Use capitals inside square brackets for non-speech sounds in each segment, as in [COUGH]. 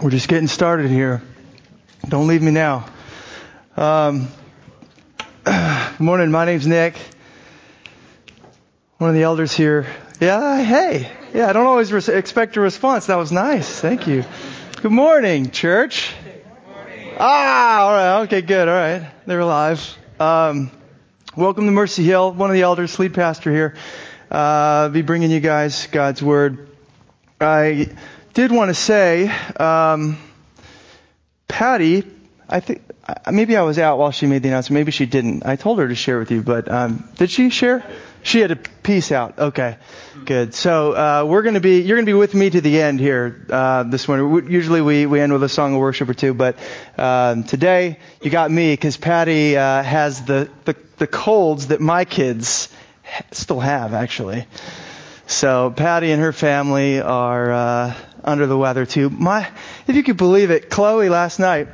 We're just getting started here. Don't leave me now. Um, [CLEARS THROAT] good morning. My name's Nick. One of the elders here. Yeah, hey. Yeah, I don't always re- expect a response. That was nice. Thank you. Good morning, church. Ah, all right. Okay, good. All right. They're alive. Um, welcome to Mercy Hill. One of the elders, lead pastor here. Uh, be bringing you guys God's word. I did want to say, um, Patty, I think maybe I was out while she made the announcement. Maybe she didn't. I told her to share with you, but um, did she share? She had a piece out. Okay, good. So uh, we're going to be you're going to be with me to the end here uh, this morning. Usually we we end with a song of worship or two, but um, today you got me because Patty uh, has the, the the colds that my kids still have actually. So Patty and her family are uh, under the weather too. My, if you could believe it, Chloe last night,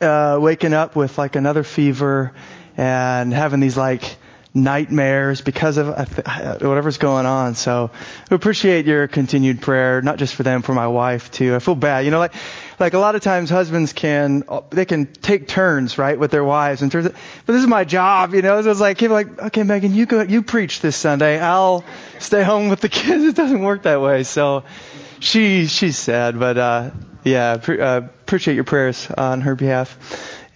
uh, waking up with like another fever and having these like nightmares because of whatever's going on. So we appreciate your continued prayer, not just for them, for my wife too. I feel bad, you know, like like a lot of times husbands can they can take turns right with their wives and turns but this is my job you know so it's like people like okay megan you go you preach this sunday i'll stay home with the kids [LAUGHS] it doesn't work that way so she she's sad but uh yeah pre- uh, appreciate your prayers on her behalf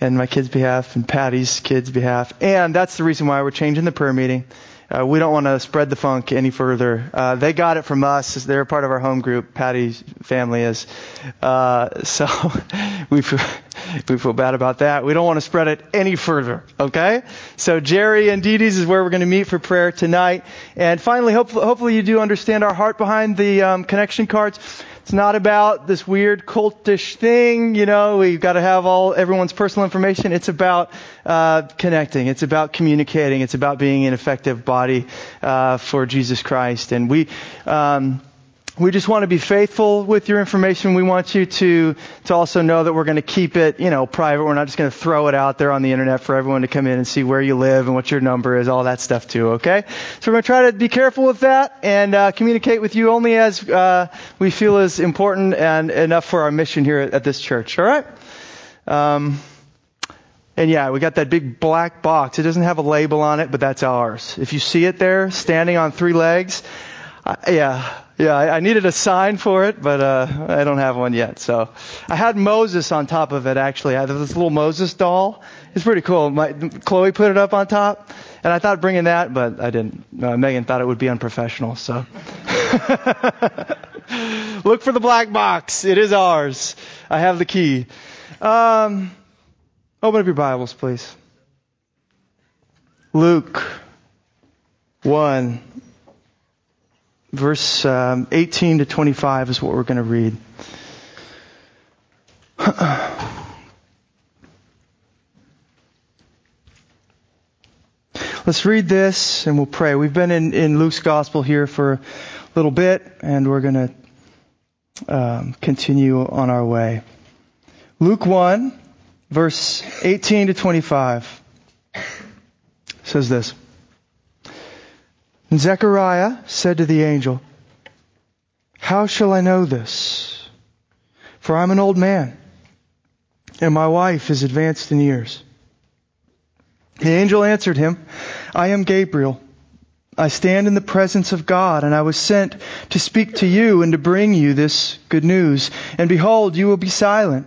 and my kids behalf and patty's kids behalf. And that's the reason why we're changing the prayer meeting uh, we don't want to spread the funk any further. Uh, they got it from us. They're part of our home group. Patty's family is. Uh, [LAUGHS] so [LAUGHS] we feel, we feel bad about that. We don't want to spread it any further. Okay? So Jerry and Dee Dee's is where we're going to meet for prayer tonight. And finally, hopefully, hopefully you do understand our heart behind the um, connection cards. It's not about this weird cultish thing, you know, we've got to have all everyone's personal information. It's about uh, connecting. It's about communicating. It's about being an effective body uh, for Jesus Christ. And we um, we just want to be faithful with your information. We want you to, to also know that we're going to keep it, you know, private. We're not just going to throw it out there on the internet for everyone to come in and see where you live and what your number is, all that stuff too, okay? So we're going to try to be careful with that and uh, communicate with you only as uh, we feel is important and enough for our mission here at, at this church, all right? Um, and yeah, we got that big black box. It doesn't have a label on it, but that's ours. If you see it there, standing on three legs, uh, yeah, yeah, I, I, needed a sign for it, but uh, I don't have one yet. So I had Moses on top of it. Actually, I had this little Moses doll. It's pretty cool. My, Chloe put it up on top, and I thought bringing that, but I didn't. Uh, Megan thought it would be unprofessional. So [LAUGHS] look for the black box. It is ours. I have the key. Um, open up your Bibles, please. Luke one verse um, 18 to 25 is what we're going to read. [CLEARS THROAT] Let's read this and we'll pray. We've been in, in Luke's gospel here for a little bit and we're going to um, continue on our way. Luke 1, verse 18 to 25 says this. And Zechariah said to the angel, How shall I know this? For I'm an old man, and my wife is advanced in years. The angel answered him, I am Gabriel. I stand in the presence of God, and I was sent to speak to you and to bring you this good news. And behold, you will be silent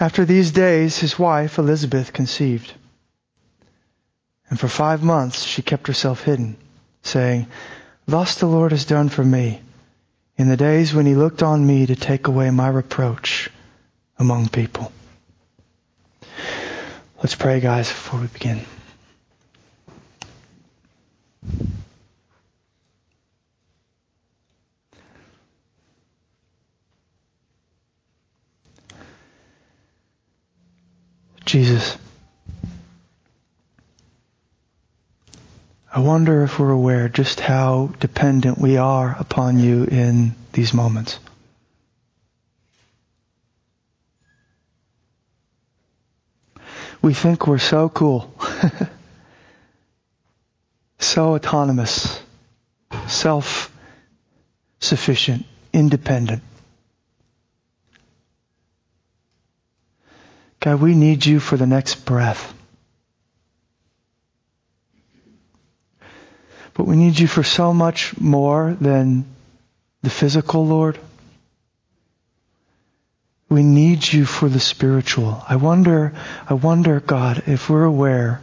After these days, his wife, Elizabeth, conceived. And for five months she kept herself hidden, saying, Thus the Lord has done for me in the days when he looked on me to take away my reproach among people. Let's pray, guys, before we begin. Jesus, I wonder if we're aware just how dependent we are upon you in these moments. We think we're so cool, [LAUGHS] so autonomous, self sufficient, independent. God, we need you for the next breath. But we need you for so much more than the physical, Lord. We need you for the spiritual. I wonder, I wonder, God, if we're aware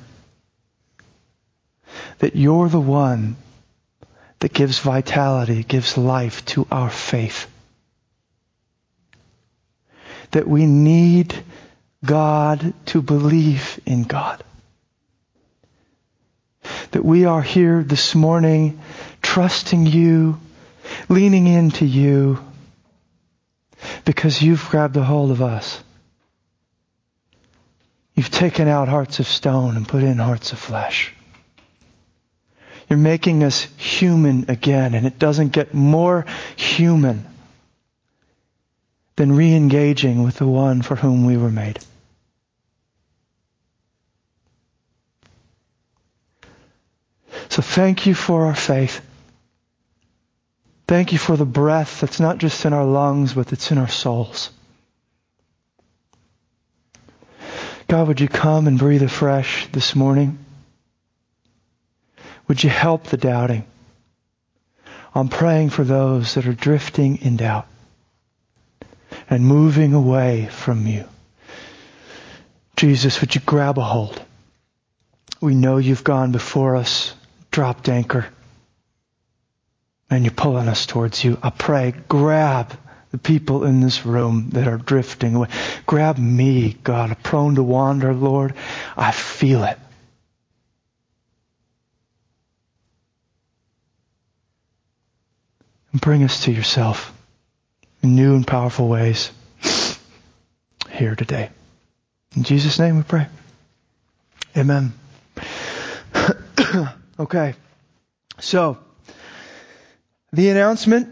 that you're the one that gives vitality, gives life to our faith. That we need God to believe in God. That we are here this morning trusting you, leaning into you, because you've grabbed a hold of us. You've taken out hearts of stone and put in hearts of flesh. You're making us human again, and it doesn't get more human than re engaging with the one for whom we were made. So thank you for our faith. Thank you for the breath that's not just in our lungs, but it's in our souls. God, would you come and breathe afresh this morning? Would you help the doubting? I'm praying for those that are drifting in doubt and moving away from you. Jesus, would you grab a hold? We know you've gone before us, dropped anchor, and you're pulling us towards you. I pray, grab the people in this room that are drifting away. Grab me, God, prone to wander, Lord. I feel it. and bring us to yourself in new and powerful ways here today. In Jesus' name we pray. Amen. [CLEARS THROAT] okay. So, the announcement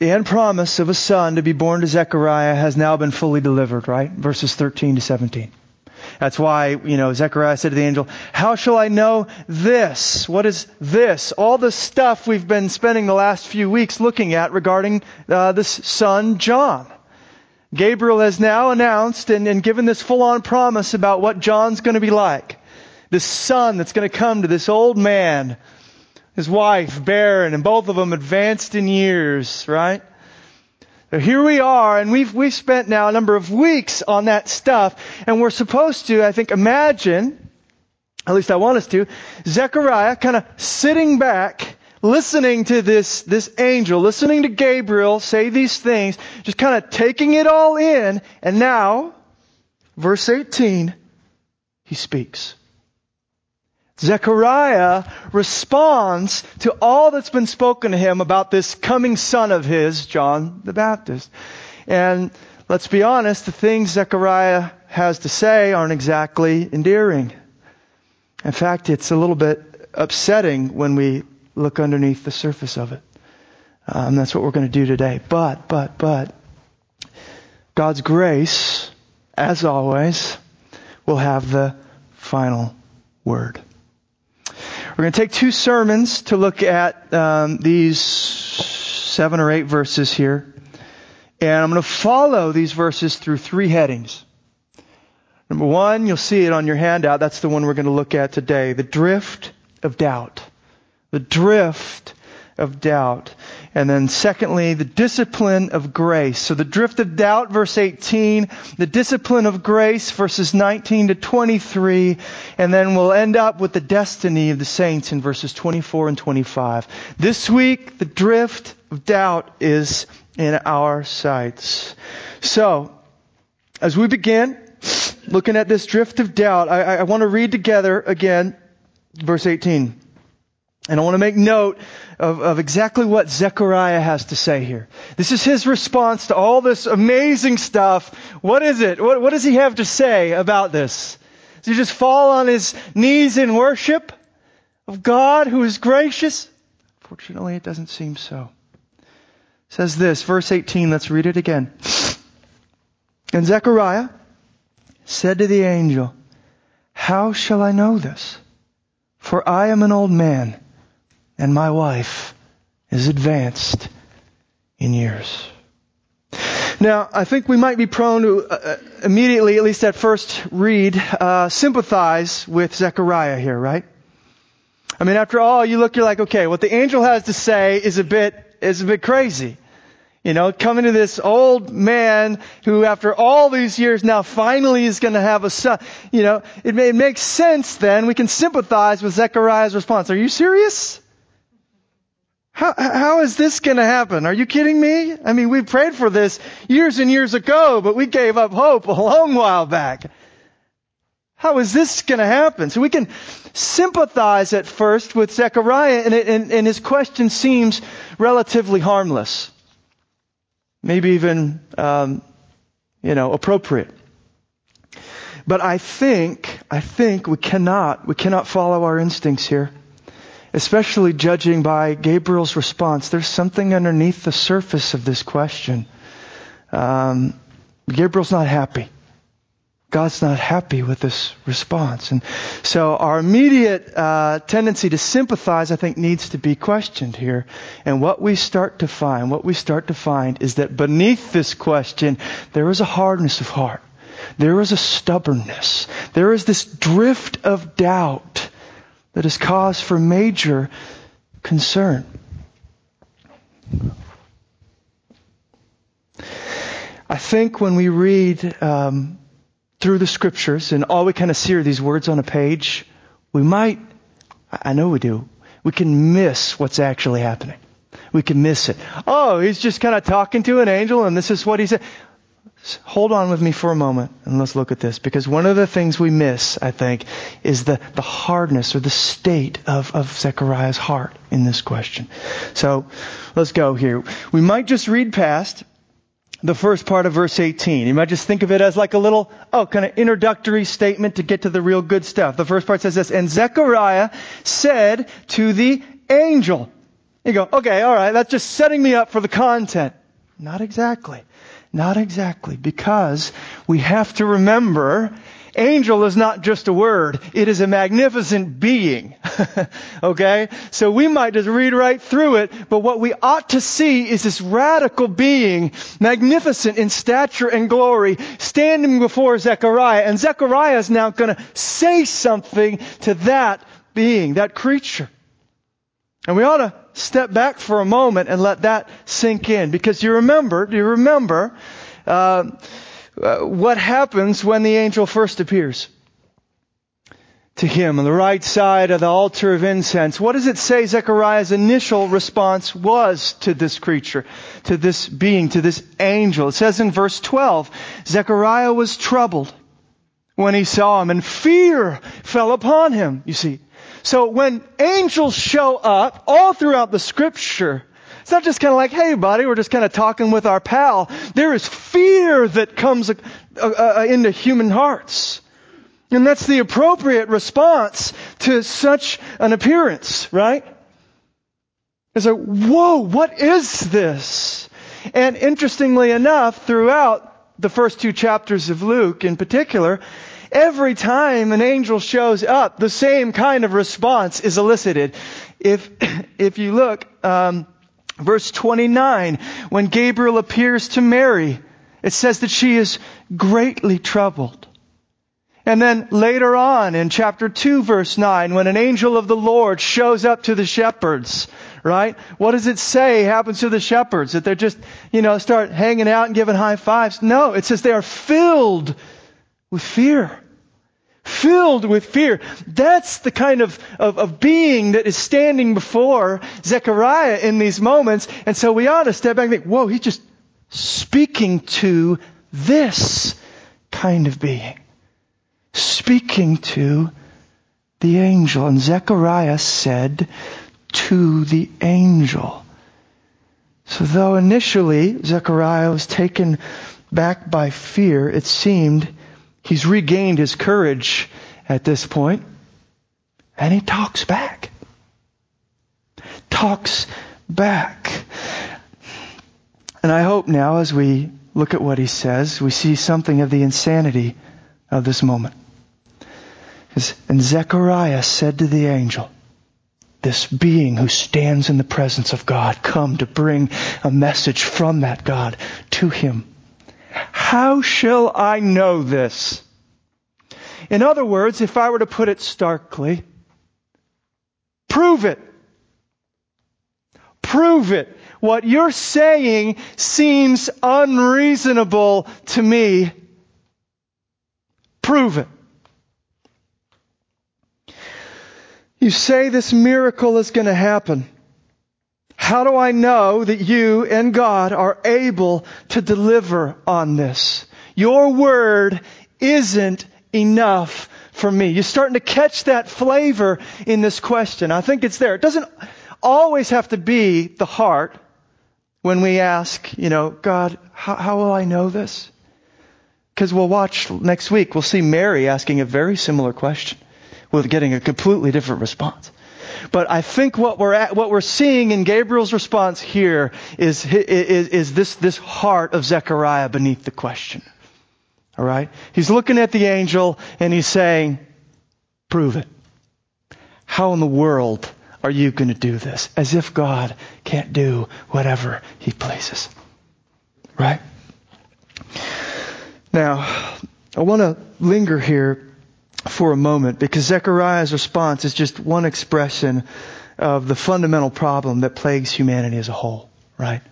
and promise of a son to be born to Zechariah has now been fully delivered, right? Verses 13 to 17. That's why, you know, Zechariah said to the angel, How shall I know this? What is this? All the stuff we've been spending the last few weeks looking at regarding uh, this son, John. Gabriel has now announced and, and given this full on promise about what John's going to be like. This son that's going to come to this old man, his wife, barren, and both of them advanced in years, right? Here we are, and we've, we've spent now a number of weeks on that stuff, and we're supposed to, I think, imagine, at least I want us to, Zechariah kind of sitting back, listening to this, this angel, listening to Gabriel say these things, just kind of taking it all in, and now, verse 18, he speaks. Zechariah responds to all that's been spoken to him about this coming son of his, John the Baptist. And let's be honest, the things Zechariah has to say aren't exactly endearing. In fact, it's a little bit upsetting when we look underneath the surface of it. Um, that's what we're going to do today. But, but, but, God's grace, as always, will have the final word. We're going to take two sermons to look at um, these seven or eight verses here. And I'm going to follow these verses through three headings. Number one, you'll see it on your handout. That's the one we're going to look at today. The drift of doubt. The drift of doubt. And then secondly, the discipline of grace. So the drift of doubt, verse 18, the discipline of grace, verses 19 to 23, and then we'll end up with the destiny of the saints in verses 24 and 25. This week, the drift of doubt is in our sights. So, as we begin, looking at this drift of doubt, I, I want to read together again verse 18. And I want to make note of, of exactly what Zechariah has to say here. This is his response to all this amazing stuff. What is it? What, what does he have to say about this? Does he just fall on his knees in worship of God who is gracious? Fortunately, it doesn't seem so. It says this, verse 18, let's read it again. And Zechariah said to the angel, How shall I know this? For I am an old man, and my wife is advanced in years. Now, I think we might be prone to uh, uh, immediately, at least at first read, uh, sympathize with Zechariah here, right? I mean, after all, you look, you're like, okay, what the angel has to say is a bit, is a bit crazy. You know, coming to this old man who after all these years now finally is going to have a son. You know, it, may, it makes sense then. We can sympathize with Zechariah's response. Are you serious? How, how is this going to happen? Are you kidding me? I mean, we prayed for this years and years ago, but we gave up hope a long while back. How is this going to happen? So we can sympathize at first with Zechariah, and, and, and his question seems relatively harmless, maybe even, um, you know, appropriate. But I think, I think we cannot, we cannot follow our instincts here especially judging by Gabriel's response, there's something underneath the surface of this question. Um, Gabriel's not happy. God's not happy with this response. And so our immediate uh, tendency to sympathize, I think, needs to be questioned here. And what we start to find, what we start to find is that beneath this question, there is a hardness of heart. There is a stubbornness. There is this drift of doubt that is cause for major concern. I think when we read um, through the scriptures and all we kind of see are these words on a page, we might, I know we do, we can miss what's actually happening. We can miss it. Oh, he's just kind of talking to an angel and this is what he said. Hold on with me for a moment and let's look at this because one of the things we miss, I think, is the, the hardness or the state of, of Zechariah's heart in this question. So let's go here. We might just read past the first part of verse 18. You might just think of it as like a little, oh, kind of introductory statement to get to the real good stuff. The first part says this, and Zechariah said to the angel. You go, okay, alright, that's just setting me up for the content. Not exactly. Not exactly, because we have to remember angel is not just a word, it is a magnificent being. [LAUGHS] okay? So we might just read right through it, but what we ought to see is this radical being, magnificent in stature and glory, standing before Zechariah, and Zechariah is now going to say something to that being, that creature. And we ought to step back for a moment and let that sink in. Because you remember, do you remember uh, uh, what happens when the angel first appears? To him on the right side of the altar of incense. What does it say Zechariah's initial response was to this creature, to this being, to this angel? It says in verse 12, Zechariah was troubled when he saw him and fear fell upon him. You see, so when angels show up all throughout the scripture, it's not just kind of like, hey buddy, we're just kind of talking with our pal. There is fear that comes uh, uh, into human hearts. And that's the appropriate response to such an appearance, right? It's like, whoa, what is this? And interestingly enough, throughout the first two chapters of Luke in particular, Every time an angel shows up, the same kind of response is elicited. If, [CLEARS THROAT] if you look, um, verse 29, when Gabriel appears to Mary, it says that she is greatly troubled. And then later on in chapter 2 verse 9, when an angel of the Lord shows up to the shepherds, right? What does it say happens to the shepherds? That they're just, you know, start hanging out and giving high fives? No, it says they are filled with fear. Filled with fear. That's the kind of, of, of, being that is standing before Zechariah in these moments. And so we ought to step back and think, whoa, he's just speaking to this kind of being. Speaking to the angel. And Zechariah said to the angel. So though initially Zechariah was taken back by fear, it seemed He's regained his courage at this point, and he talks back. Talks back. And I hope now, as we look at what he says, we see something of the insanity of this moment. And Zechariah said to the angel, this being who stands in the presence of God, come to bring a message from that God to him. How shall I know this? In other words, if I were to put it starkly, prove it. Prove it. What you're saying seems unreasonable to me. Prove it. You say this miracle is going to happen. How do I know that you and God are able to deliver on this? Your word isn't enough for me. You're starting to catch that flavor in this question. I think it's there. It doesn't always have to be the heart when we ask, you know, God, how, how will I know this? Because we'll watch next week, we'll see Mary asking a very similar question with getting a completely different response. But I think what we're at, what we're seeing in Gabriel's response here is, is, is this, this heart of Zechariah beneath the question. All right? He's looking at the angel and he's saying, prove it. How in the world are you going to do this? As if God can't do whatever he pleases. Right? Now, I want to linger here for a moment because Zechariah's response is just one expression of the fundamental problem that plagues humanity as a whole, right?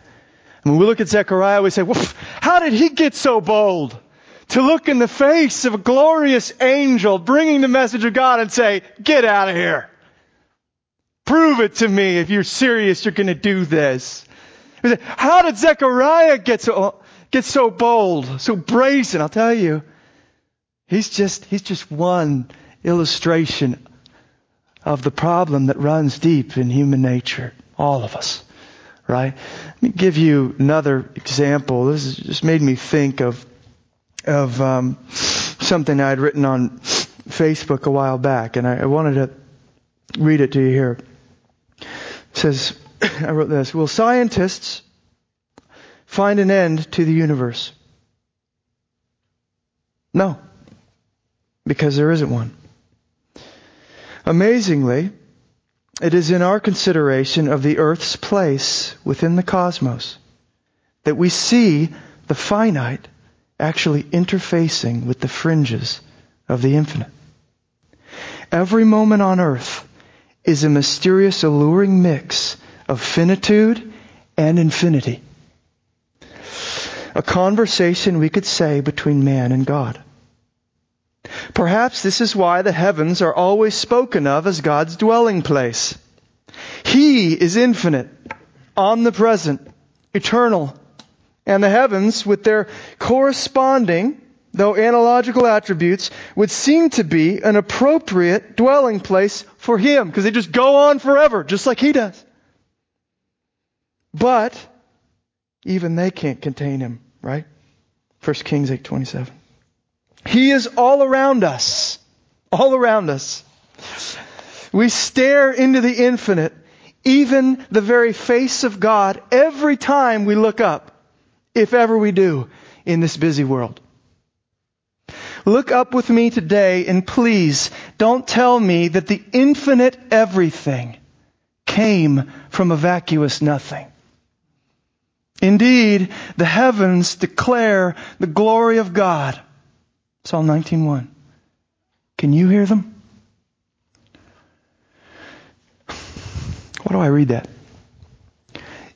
When we look at Zechariah, we say, well, how did he get so bold to look in the face of a glorious angel bringing the message of God and say, get out of here. Prove it to me if you're serious you're going to do this. How did Zechariah get so, get so bold, so brazen? I'll tell you. He's just, he's just one illustration of the problem that runs deep in human nature. All of us. Right? Let me give you another example. This just made me think of, of, um, something I had written on Facebook a while back, and I, I wanted to read it to you here. It says, [COUGHS] I wrote this, will scientists find an end to the universe? No because there isn't one. Amazingly, it is in our consideration of the earth's place within the cosmos that we see the finite actually interfacing with the fringes of the infinite. Every moment on earth is a mysterious, alluring mix of finitude and infinity. A conversation, we could say, between man and God. Perhaps this is why the heavens are always spoken of as God's dwelling place. He is infinite, omnipresent, eternal, and the heavens, with their corresponding, though analogical attributes, would seem to be an appropriate dwelling place for Him, because they just go on forever, just like He does. But, even they can't contain Him, right? 1 Kings 8.27. He is all around us. All around us. We stare into the infinite, even the very face of God, every time we look up, if ever we do, in this busy world. Look up with me today and please don't tell me that the infinite everything came from a vacuous nothing. Indeed, the heavens declare the glory of God Psalm 19.1. Can you hear them? Why do I read that?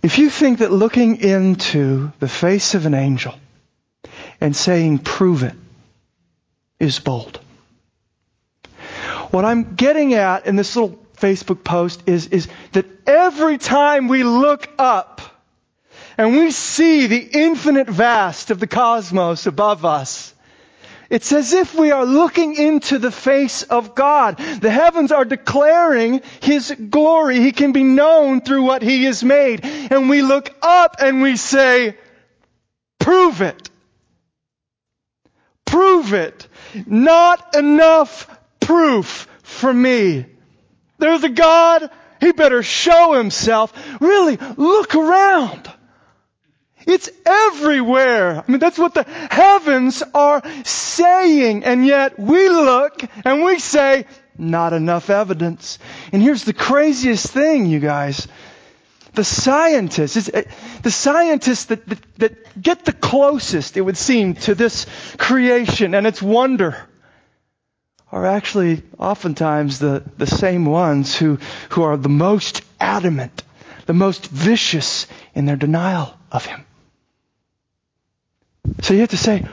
If you think that looking into the face of an angel and saying, prove it, is bold. What I'm getting at in this little Facebook post is, is that every time we look up and we see the infinite vast of the cosmos above us, it's as if we are looking into the face of God. The heavens are declaring His glory. He can be known through what He has made. And we look up and we say, prove it. Prove it. Not enough proof for me. There's a God. He better show himself. Really, look around. It's everywhere. I mean, that's what the heavens are saying. And yet we look and we say, not enough evidence. And here's the craziest thing, you guys. The scientists, the scientists that, that, that get the closest, it would seem, to this creation and its wonder are actually oftentimes the, the same ones who, who are the most adamant, the most vicious in their denial of Him. So you have to say,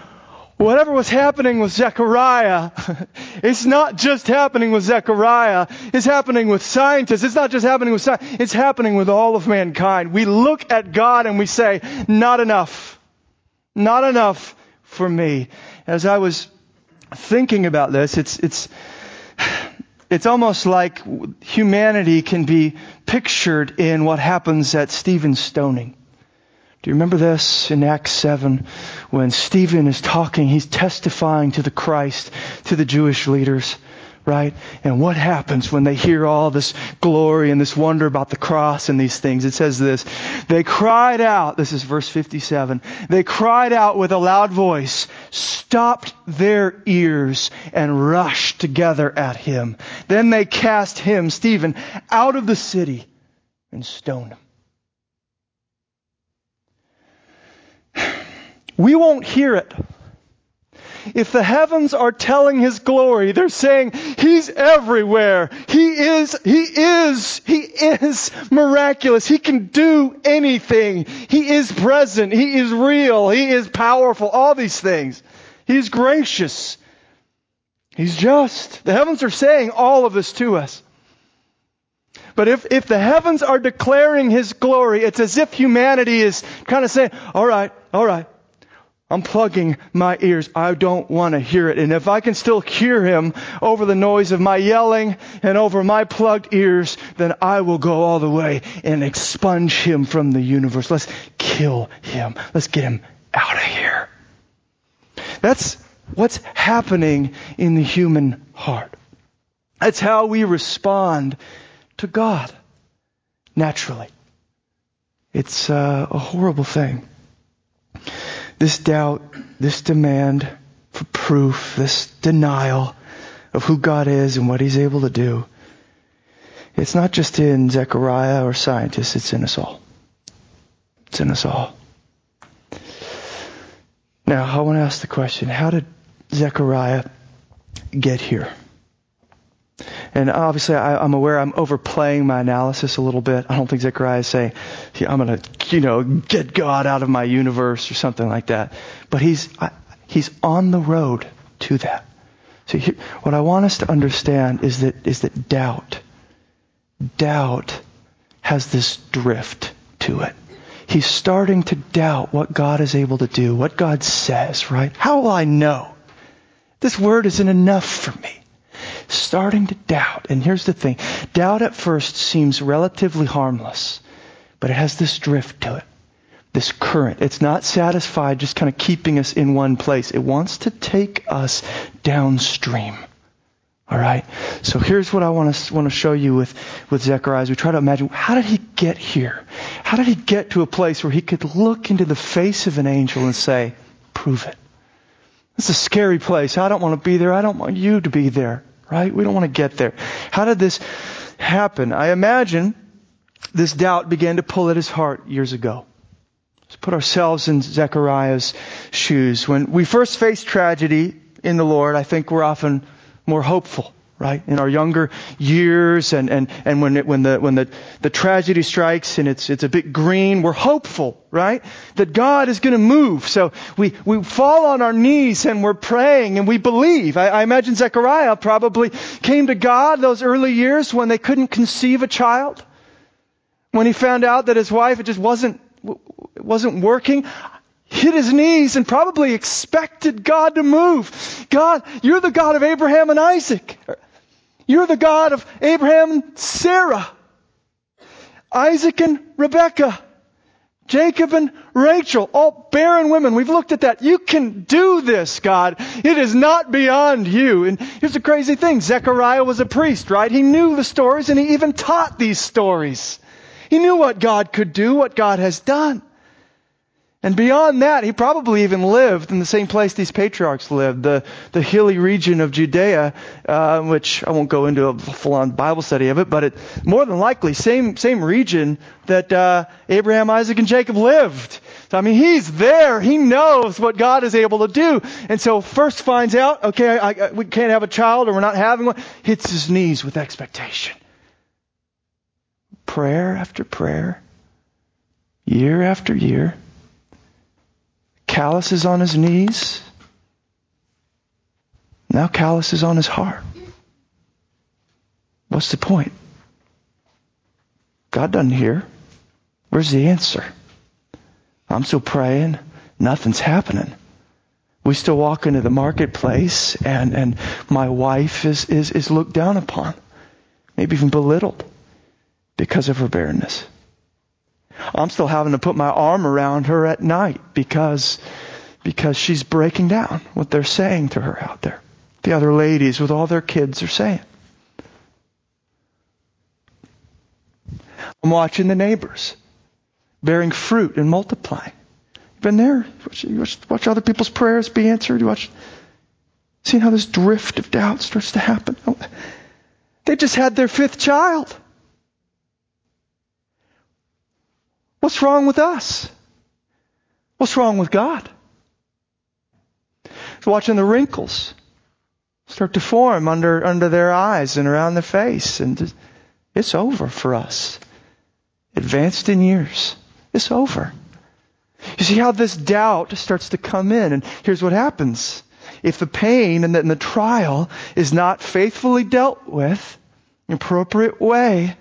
whatever was happening with Zechariah, [LAUGHS] it's not just happening with Zechariah. It's happening with scientists. It's not just happening with science. It's happening with all of mankind. We look at God and we say, not enough. Not enough for me. As I was thinking about this, it's, it's, [SIGHS] it's almost like humanity can be pictured in what happens at Stephen's stoning. Do you remember this in Acts 7 when Stephen is talking, he's testifying to the Christ, to the Jewish leaders, right? And what happens when they hear all this glory and this wonder about the cross and these things? It says this, they cried out, this is verse 57, they cried out with a loud voice, stopped their ears and rushed together at him. Then they cast him, Stephen, out of the city and stoned him. We won't hear it. If the heavens are telling His glory, they're saying He's everywhere. He is, He is, He is miraculous. He can do anything. He is present. He is real. He is powerful. All these things. He's gracious. He's just. The heavens are saying all of this to us. But if, if the heavens are declaring His glory, it's as if humanity is kind of saying, all right, all right, I'm plugging my ears. I don't want to hear it. And if I can still hear him over the noise of my yelling and over my plugged ears, then I will go all the way and expunge him from the universe. Let's kill him. Let's get him out of here. That's what's happening in the human heart. That's how we respond to God naturally. It's uh, a horrible thing this doubt, this demand for proof, this denial of who God is and what He's able to do, it's not just in Zechariah or scientists, it's in us all. It's in us all. Now, I want to ask the question how did Zechariah get here? And obviously, I, am aware I'm overplaying my analysis a little bit. I don't think Zechariah is saying, I'm going to, you know, get God out of my universe or something like that. But he's, he's on the road to that. So here, what I want us to understand is that, is that doubt, doubt has this drift to it. He's starting to doubt what God is able to do, what God says, right? How will I know? This word isn't enough for me starting to doubt. And here's the thing doubt at first seems relatively harmless, but it has this drift to it, this current. It's not satisfied just kind of keeping us in one place, it wants to take us downstream. All right. So here's what I want to want to show you with with Zechariah. We try to imagine how did he get here? How did he get to a place where he could look into the face of an angel and say, "Prove it." It's a scary place. I don't want to be there. I don't want you to be there right? We don't want to get there. How did this happen? I imagine this doubt began to pull at his heart years ago. Let's put ourselves in Zechariah's shoes. When we first face tragedy in the Lord, I think we're often more hopeful right? In our younger years and, and, and when, it, when, the, when the, the tragedy strikes and it's, it's a bit green, we're hopeful, right? That God is going to move. So we, we fall on our knees and we're praying and we believe. I, I imagine Zechariah probably came to God those early years when they couldn't conceive a child. When he found out that his wife, it just wasn't, it wasn't working hit his knees and probably expected God to move. God, you're the God of Abraham and Isaac. You're the God of Abraham and Sarah, Isaac and Rebekah. Jacob and Rachel, all barren women. We've looked at that. You can do this, God. It is not beyond you. And here's the crazy thing. Zechariah was a priest, right? He knew the stories and he even taught these stories. He knew what God could do, what God has done. And beyond that, he probably even lived in the same place these patriarchs lived, the, the hilly region of Judea, uh, which I won't go into a full-on Bible study of it, but it more than likely same same region that uh, Abraham, Isaac, and Jacob lived. So I mean, he's there. He knows what God is able to do, and so first finds out, okay, I, I, we can't have a child, or we're not having one. Hits his knees with expectation. Prayer after prayer, year after year calluses on his knees. Now calluses on his heart. What's the point? God doesn't hear. Where's the answer? I'm still praying. Nothing's happening. We still walk into the marketplace and, and my wife is, is, is looked down upon, maybe even belittled because of her barrenness. I'm still having to put my arm around her at night because, because she's breaking down what they're saying to her out there. The other ladies with all their kids are saying. I'm watching the neighbors bearing fruit and multiplying. You've been there. You watch, watch other people's prayers be answered. You watch, seeing how this drift of doubt starts to happen. They just had their fifth child. What's wrong with us? What's wrong with God? It's watching the wrinkles start to form under, under their eyes and around their face. And it's over for us. Advanced in years. It's over. You see how this doubt starts to come in. And here's what happens. If the pain and the, and the trial is not faithfully dealt with in appropriate way,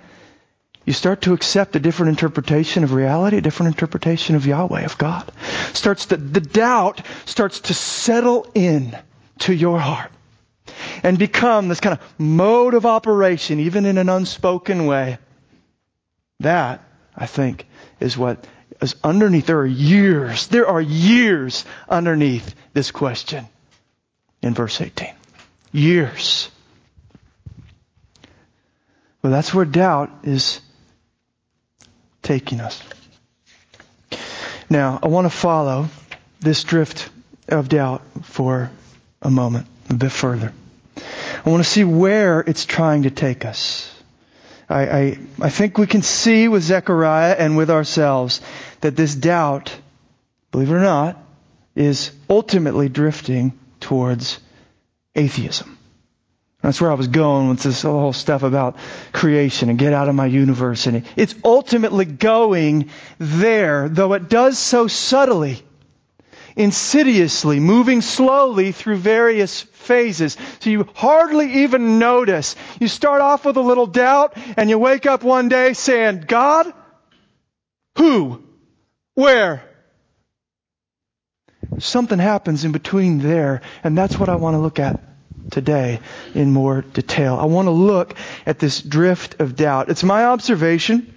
you start to accept a different interpretation of reality, a different interpretation of Yahweh, of God. Starts to, the doubt starts to settle in to your heart and become this kind of mode of operation, even in an unspoken way. That, I think, is what is underneath. There are years, there are years underneath this question in verse 18. Years. Well, that's where doubt is taking us. Now, I want to follow this drift of doubt for a moment, a bit further. I want to see where it's trying to take us. I, I, I think we can see with Zechariah and with ourselves that this doubt, believe it or not, is ultimately drifting towards atheism. That's where I was going with this whole stuff about creation and get out of my universe. And it's ultimately going there, though it does so subtly, insidiously, moving slowly through various phases. So you hardly even notice. You start off with a little doubt and you wake up one day saying, God? Who? Where? Something happens in between there, and that's what I want to look at today in more detail. I want to look at this drift of doubt. It's my observation,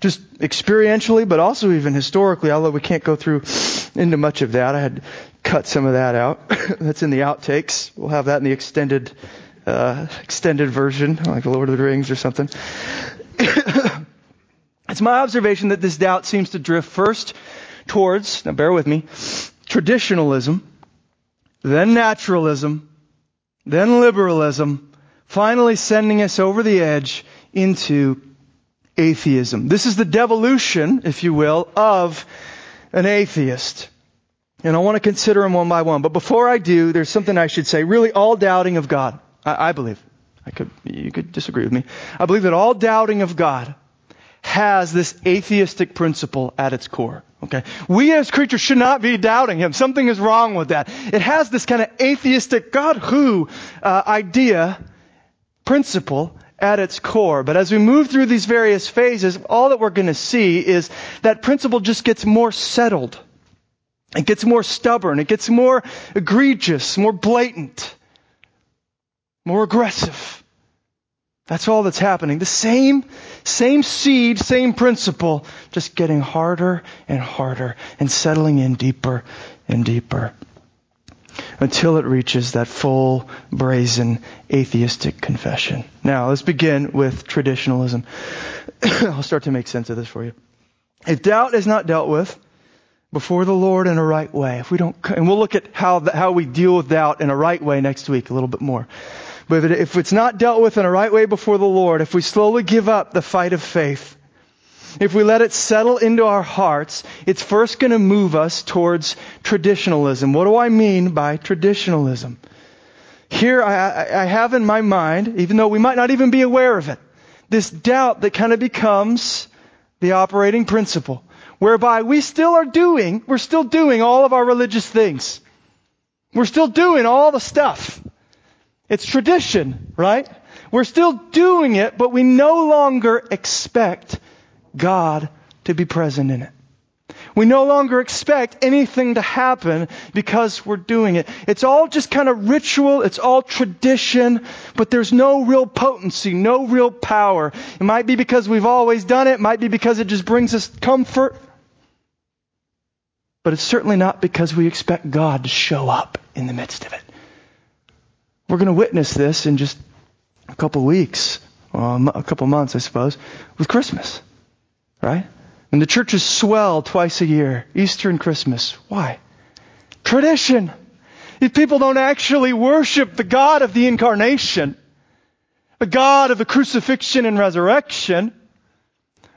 just experientially, but also even historically, although we can't go through into much of that. I had cut some of that out. [LAUGHS] That's in the outtakes. We'll have that in the extended, uh, extended version, like the Lord of the Rings or something. [COUGHS] it's my observation that this doubt seems to drift first towards, now bear with me, traditionalism, then naturalism, then liberalism, finally sending us over the edge into atheism. This is the devolution, if you will, of an atheist. And I want to consider them one by one. But before I do, there's something I should say. Really, all doubting of God, I, I believe. I could, you could disagree with me. I believe that all doubting of God has this atheistic principle at its core. Okay? We as creatures should not be doubting Him. Something is wrong with that. It has this kind of atheistic God who uh, idea, principle at its core. But as we move through these various phases, all that we're going to see is that principle just gets more settled. It gets more stubborn. It gets more egregious, more blatant, more aggressive. That's all that's happening. The same, same seed, same principle, just getting harder and harder and settling in deeper and deeper until it reaches that full, brazen, atheistic confession. Now, let's begin with traditionalism. [COUGHS] I'll start to make sense of this for you. If doubt is not dealt with before the Lord in a right way, if we don't, and we'll look at how, how we deal with doubt in a right way next week a little bit more. But if it's not dealt with in a right way before the Lord, if we slowly give up the fight of faith, if we let it settle into our hearts, it's first going to move us towards traditionalism. What do I mean by traditionalism? Here I, I, have in my mind, even though we might not even be aware of it, this doubt that kind of becomes the operating principle, whereby we still are doing, we're still doing all of our religious things. We're still doing all the stuff. It's tradition, right? We're still doing it, but we no longer expect God to be present in it. We no longer expect anything to happen because we're doing it. It's all just kind of ritual, it's all tradition, but there's no real potency, no real power. It might be because we've always done it, it might be because it just brings us comfort, but it's certainly not because we expect God to show up in the midst of it. We're going to witness this in just a couple weeks, um, a couple months, I suppose, with Christmas. Right? And the churches swell twice a year, Easter and Christmas. Why? Tradition. If people don't actually worship the God of the incarnation, the God of the crucifixion and resurrection,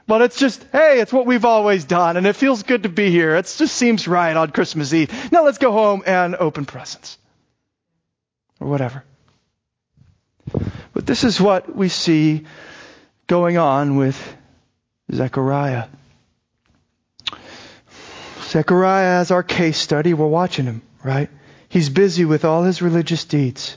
but it's just, hey, it's what we've always done, and it feels good to be here. It just seems right on Christmas Eve. Now let's go home and open presents. Or whatever. But this is what we see going on with Zechariah. Zechariah, as our case study, we're watching him, right? He's busy with all his religious deeds.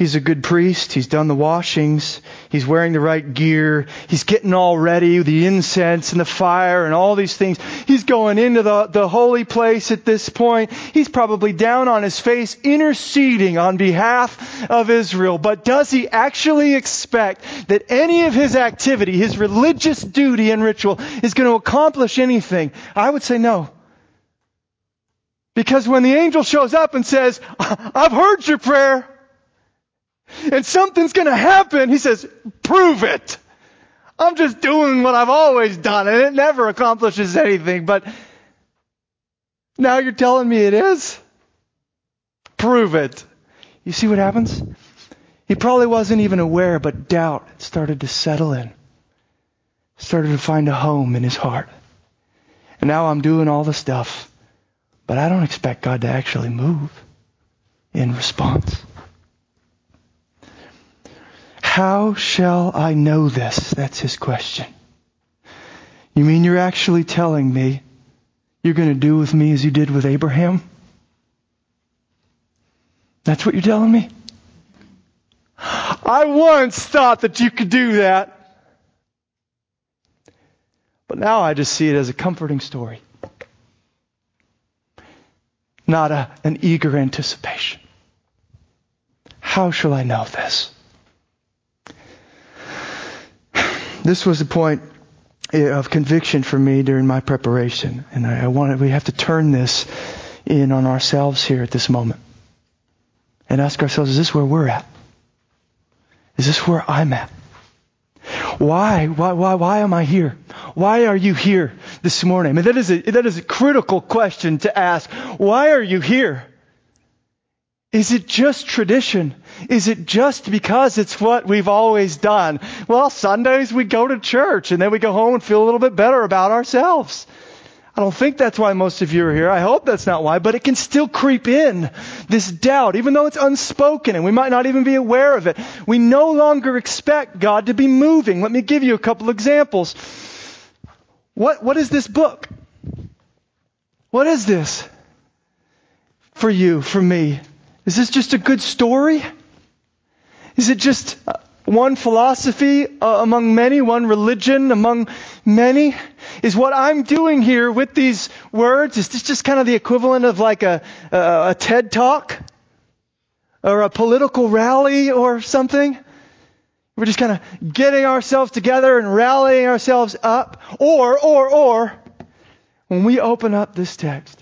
He's a good priest. He's done the washings. He's wearing the right gear. He's getting all ready, the incense and the fire and all these things. He's going into the, the holy place at this point. He's probably down on his face interceding on behalf of Israel. But does he actually expect that any of his activity, his religious duty and ritual is going to accomplish anything? I would say no. Because when the angel shows up and says, I've heard your prayer, and something's going to happen, he says, prove it. I'm just doing what I've always done and it never accomplishes anything, but now you're telling me it is? Prove it. You see what happens? He probably wasn't even aware, but doubt started to settle in. Started to find a home in his heart. And now I'm doing all the stuff, but I don't expect God to actually move in response. How shall I know this? That's his question. You mean you're actually telling me you're going to do with me as you did with Abraham? That's what you're telling me? I once thought that you could do that. But now I just see it as a comforting story, not a, an eager anticipation. How shall I know this? This was a point eh, of conviction for me during my preparation. And I, I wanted, we have to turn this in on ourselves here at this moment and ask ourselves, is this where we're at? Is this where I'm at? Why? Why, why, why am I here? Why are you here this morning? I mean, that is a, that is a critical question to ask. Why are you here? Is it just tradition? Is it just because it's what we've always done? Well, Sundays we go to church and then we go home and feel a little bit better about ourselves. I don't think that's why most of you are here. I hope that's not why, but it can still creep in. This doubt, even though it's unspoken and we might not even be aware of it. We no longer expect God to be moving. Let me give you a couple examples. What, what is this book? What is this? For you, for me. Is this just a good story? Is it just uh, one philosophy uh, among many, one religion among many? Is what I'm doing here with these words, is this just kind of the equivalent of like a, a, a TED talk? Or a political rally or something? We're just kind of getting ourselves together and rallying ourselves up. Or, or, or, when we open up this text,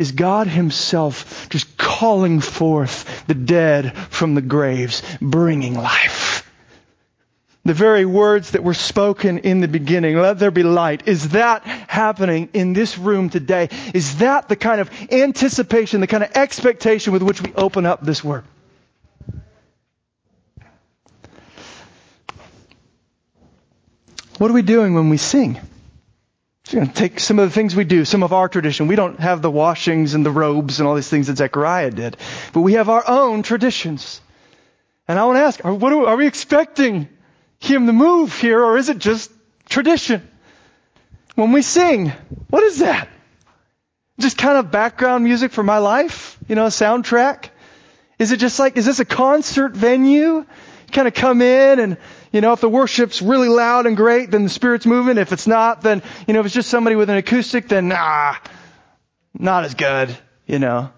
is God Himself just calling forth the dead from the graves, bringing life. The very words that were spoken in the beginning, let there be light, is that happening in this room today? Is that the kind of anticipation, the kind of expectation with which we open up this word? What are we doing when we sing? You're going to take some of the things we do, some of our tradition. We don't have the washings and the robes and all these things that Zechariah did, but we have our own traditions. And I want to ask, are, what are, are we expecting him to move here, or is it just tradition? When we sing, what is that? Just kind of background music for my life? You know, a soundtrack? Is it just like, is this a concert venue? Kind of come in and, you know, if the worship's really loud and great, then the Spirit's moving. If it's not, then, you know, if it's just somebody with an acoustic, then, nah, not as good, you know.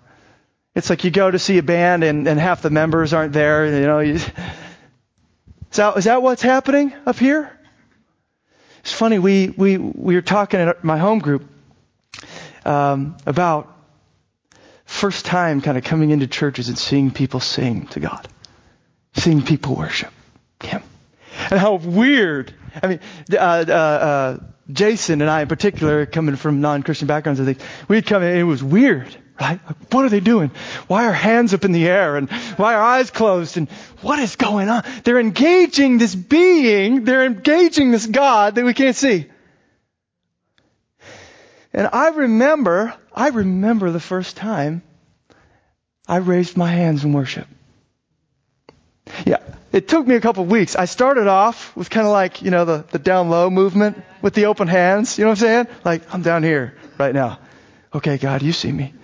It's like you go to see a band and, and half the members aren't there, you know. You, is that what's happening up here? It's funny, we, we, we were talking at my home group um, about first time kind of coming into churches and seeing people sing to God seeing people worship Him. And how weird. I mean, uh, uh, uh, Jason and I in particular, coming from non-Christian backgrounds, I think, we'd come in and it was weird, right? Like, what are they doing? Why are hands up in the air and why are eyes closed and what is going on? They're engaging this being, they're engaging this God that we can't see. And I remember, I remember the first time I raised my hands in worship. Yeah, it took me a couple weeks. I started off with kind of like, you know, the, the down low movement with the open hands. You know what I'm saying? Like, I'm down here right now. Okay, God, you see me.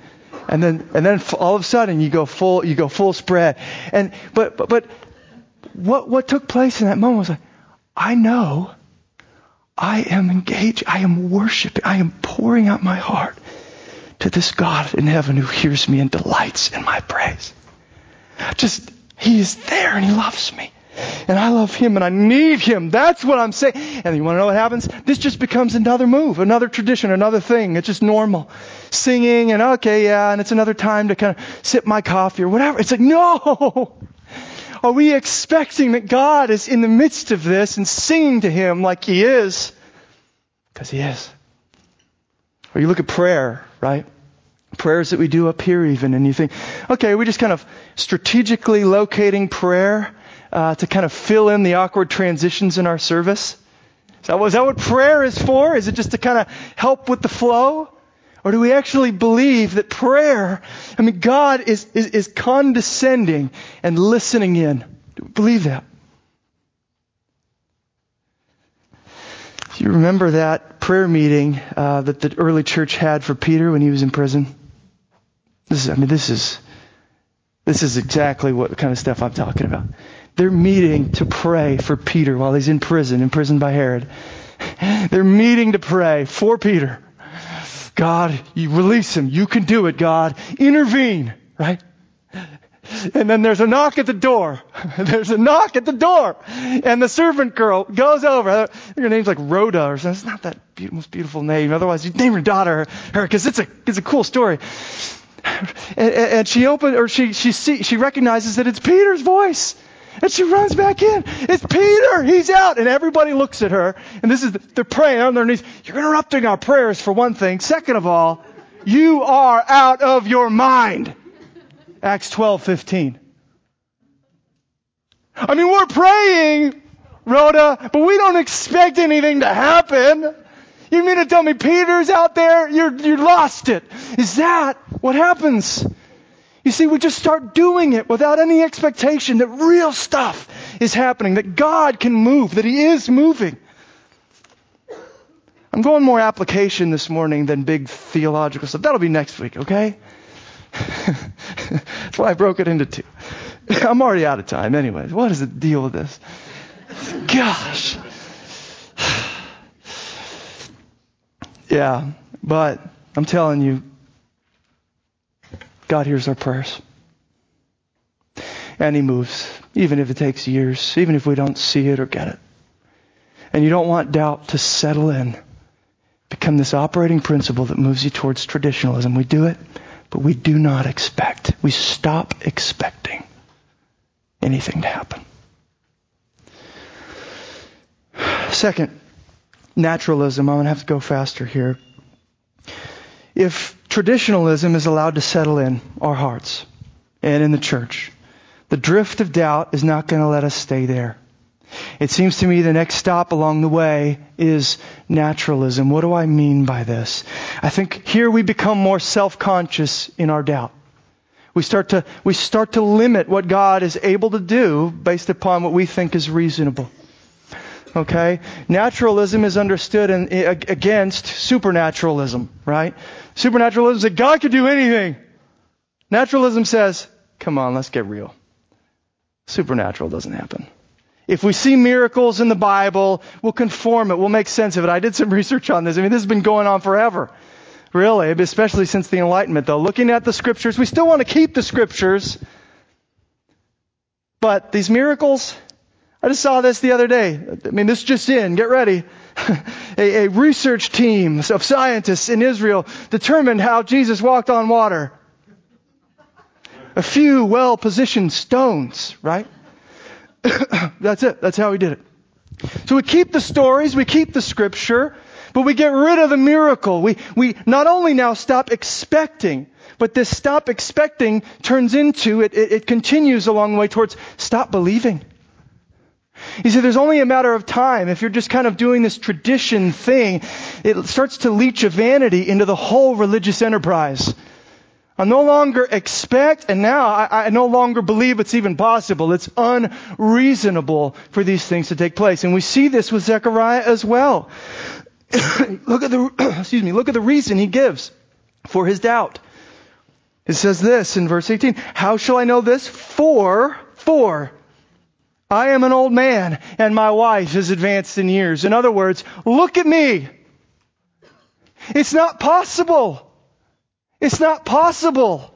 And then, and then all of a sudden you go full, you go full spread. And, but, but, but what, what took place in that moment was like, I know I am engaged. I am worshiping. I am pouring out my heart to this God in heaven who hears me and delights in my praise. Just, he is there and He loves me. And I love Him and I need Him. That's what I'm saying. And you want to know what happens? This just becomes another move, another tradition, another thing. It's just normal. Singing and okay, yeah, and it's another time to kind of sip my coffee or whatever. It's like, no! Are we expecting that God is in the midst of this and singing to Him like He is? Because He is. Or you look at prayer, right? Prayers that we do up here even, and you think, okay, we're just kind of strategically locating prayer uh, to kind of fill in the awkward transitions in our service. Is that, is that what prayer is for? Is it just to kind of help with the flow? Or do we actually believe that prayer, I mean, God is, is, is condescending and listening in? Do we believe that? Do you remember that prayer meeting uh, that the early church had for Peter when he was in prison? This is, I mean, this is, this is exactly what kind of stuff I'm talking about. They're meeting to pray for Peter while he's in prison, imprisoned by Herod. [LAUGHS] They're meeting to pray for Peter. God, you release him. You can do it, God. Intervene, right? And then there's a knock at the door. [LAUGHS] There's a knock at the door. And the servant girl goes over. Her name's like Rhoda or something. It's not that most beautiful name. Otherwise, you'd name your daughter her because it's a, it's a cool story. [LAUGHS] And, and she opened, or she, she, see, she recognizes that it's Peter's voice. And she runs back in. It's Peter. He's out. And everybody looks at her. And this is, they're praying on their knees. You're interrupting our prayers for one thing. Second of all, you are out of your mind. Acts 12, 15. I mean, we're praying, Rhoda, but we don't expect anything to happen. You mean to tell me Peter's out there? You're, you lost it. Is that what happens? You see, we just start doing it without any expectation that real stuff is happening, that God can move, that He is moving. I'm going more application this morning than big theological stuff. That'll be next week, okay? [LAUGHS] That's why I broke it into two. [LAUGHS] I'm already out of time, anyways. What is the deal with this? Gosh. [SIGHS] Yeah, but I'm telling you, God hears our prayers. And He moves. even if it takes years, even if we don't see it or get it. And you don't want doubt to settle in, become this operating principle that moves you towards traditionalism. We do it, but we do not expect. We stop expecting anything to happen. Second, naturalism. I'm going to have to go faster here. If traditionalism is allowed to settle in our hearts and in the church, the drift of doubt is not going to let us stay there. It seems to me the next stop along the way is naturalism. What do I mean by this? I think here we become more self-conscious in our doubt. We start to, we start to limit what God is able to do based upon what we think is reasonable. Okay? Naturalism is understood in, against supernaturalism, right? Supernaturalism says God could do anything. Naturalism says, come on, let's get real. Supernatural doesn't happen. If we see miracles in the Bible, we'll conform it. We'll make sense of it. I did some [LAUGHS] research on this. I mean, this has been going on forever. Really, especially since the Enlightenment, though. Looking at the scriptures, we still want to keep the scriptures. But these miracles, I just saw this the other day. I mean, this is just in. Get ready. [LAUGHS] a, a research team of scientists in Israel determined how Jesus walked on water. A few well positioned stones, right? [COUGHS] That's it. That's how he did it. So we keep the stories, we keep the scripture, but we get rid of the miracle. We, we not only now stop expecting, but this stop expecting turns into, it, it, it continues along the way towards stop believing. You see, there's only a matter of time. If you're just kind of doing this tradition thing, it starts to leach a vanity into the whole religious enterprise. I no longer expect, and now I, I, no longer believe it's even possible. It's unreasonable for these things to take place. And we see this with Zechariah as well. [COUGHS] look at the, [COUGHS] excuse me, look at the reason he gives for his doubt. It says this in verse 18, How shall I know this? For, for, I am an old man and my wife is advanced in years. In other words, look at me. It's not possible. It's not possible.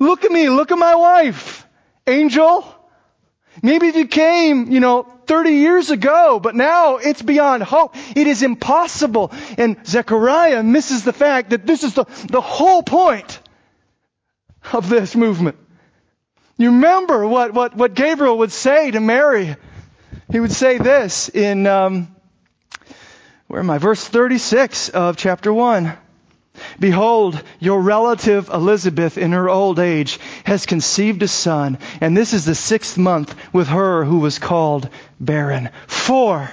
Look at me. Look at my wife. Angel. Maybe if you came, you know, 30 years ago, but now it's beyond hope. It is impossible. And Zechariah misses the fact that this is the, the whole point of this movement. You remember what, what, what Gabriel would say to Mary. He would say this in, um, where am I? Verse 36 of chapter 1. Behold, your relative Elizabeth in her old age has conceived a son, and this is the sixth month with her who was called barren. For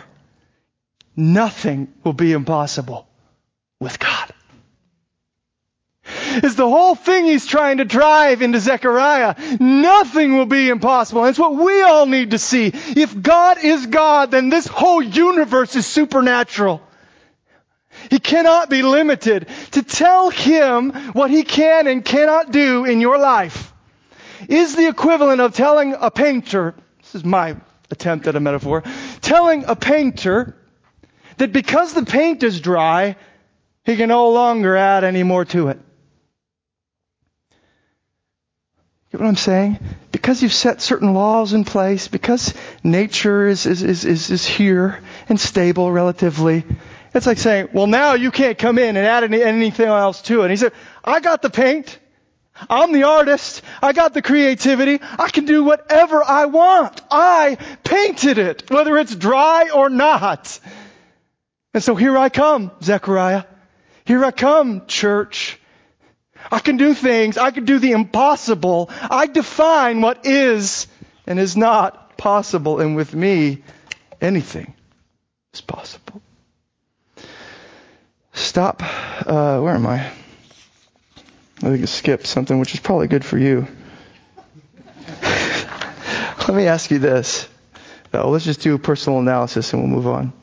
nothing will be impossible with God. It's the whole thing he's trying to drive into Zechariah. Nothing will be impossible. And it's what we all need to see. If God is God, then this whole universe is supernatural. He cannot be limited. To tell him what he can and cannot do in your life is the equivalent of telling a painter, this is my attempt at a metaphor, telling a painter that because the paint is dry, he can no longer add any more to it. Get what I'm saying? Because you've set certain laws in place, because nature is, is, is, is, is here and stable relatively, it's like saying, well, now you can't come in and add any, anything else to it. He said, I got the paint. I'm the artist. I got the creativity. I can do whatever I want. I painted it, whether it's dry or not. And so here I come, Zechariah. Here I come, church. I can do things. I can do the impossible. I define what is and is not possible. And with me, anything is possible. Stop. Uh, where am I? I think I skipped something, which is probably good for you. [LAUGHS] Let me ask you this. Though. Let's just do a personal analysis and we'll move on.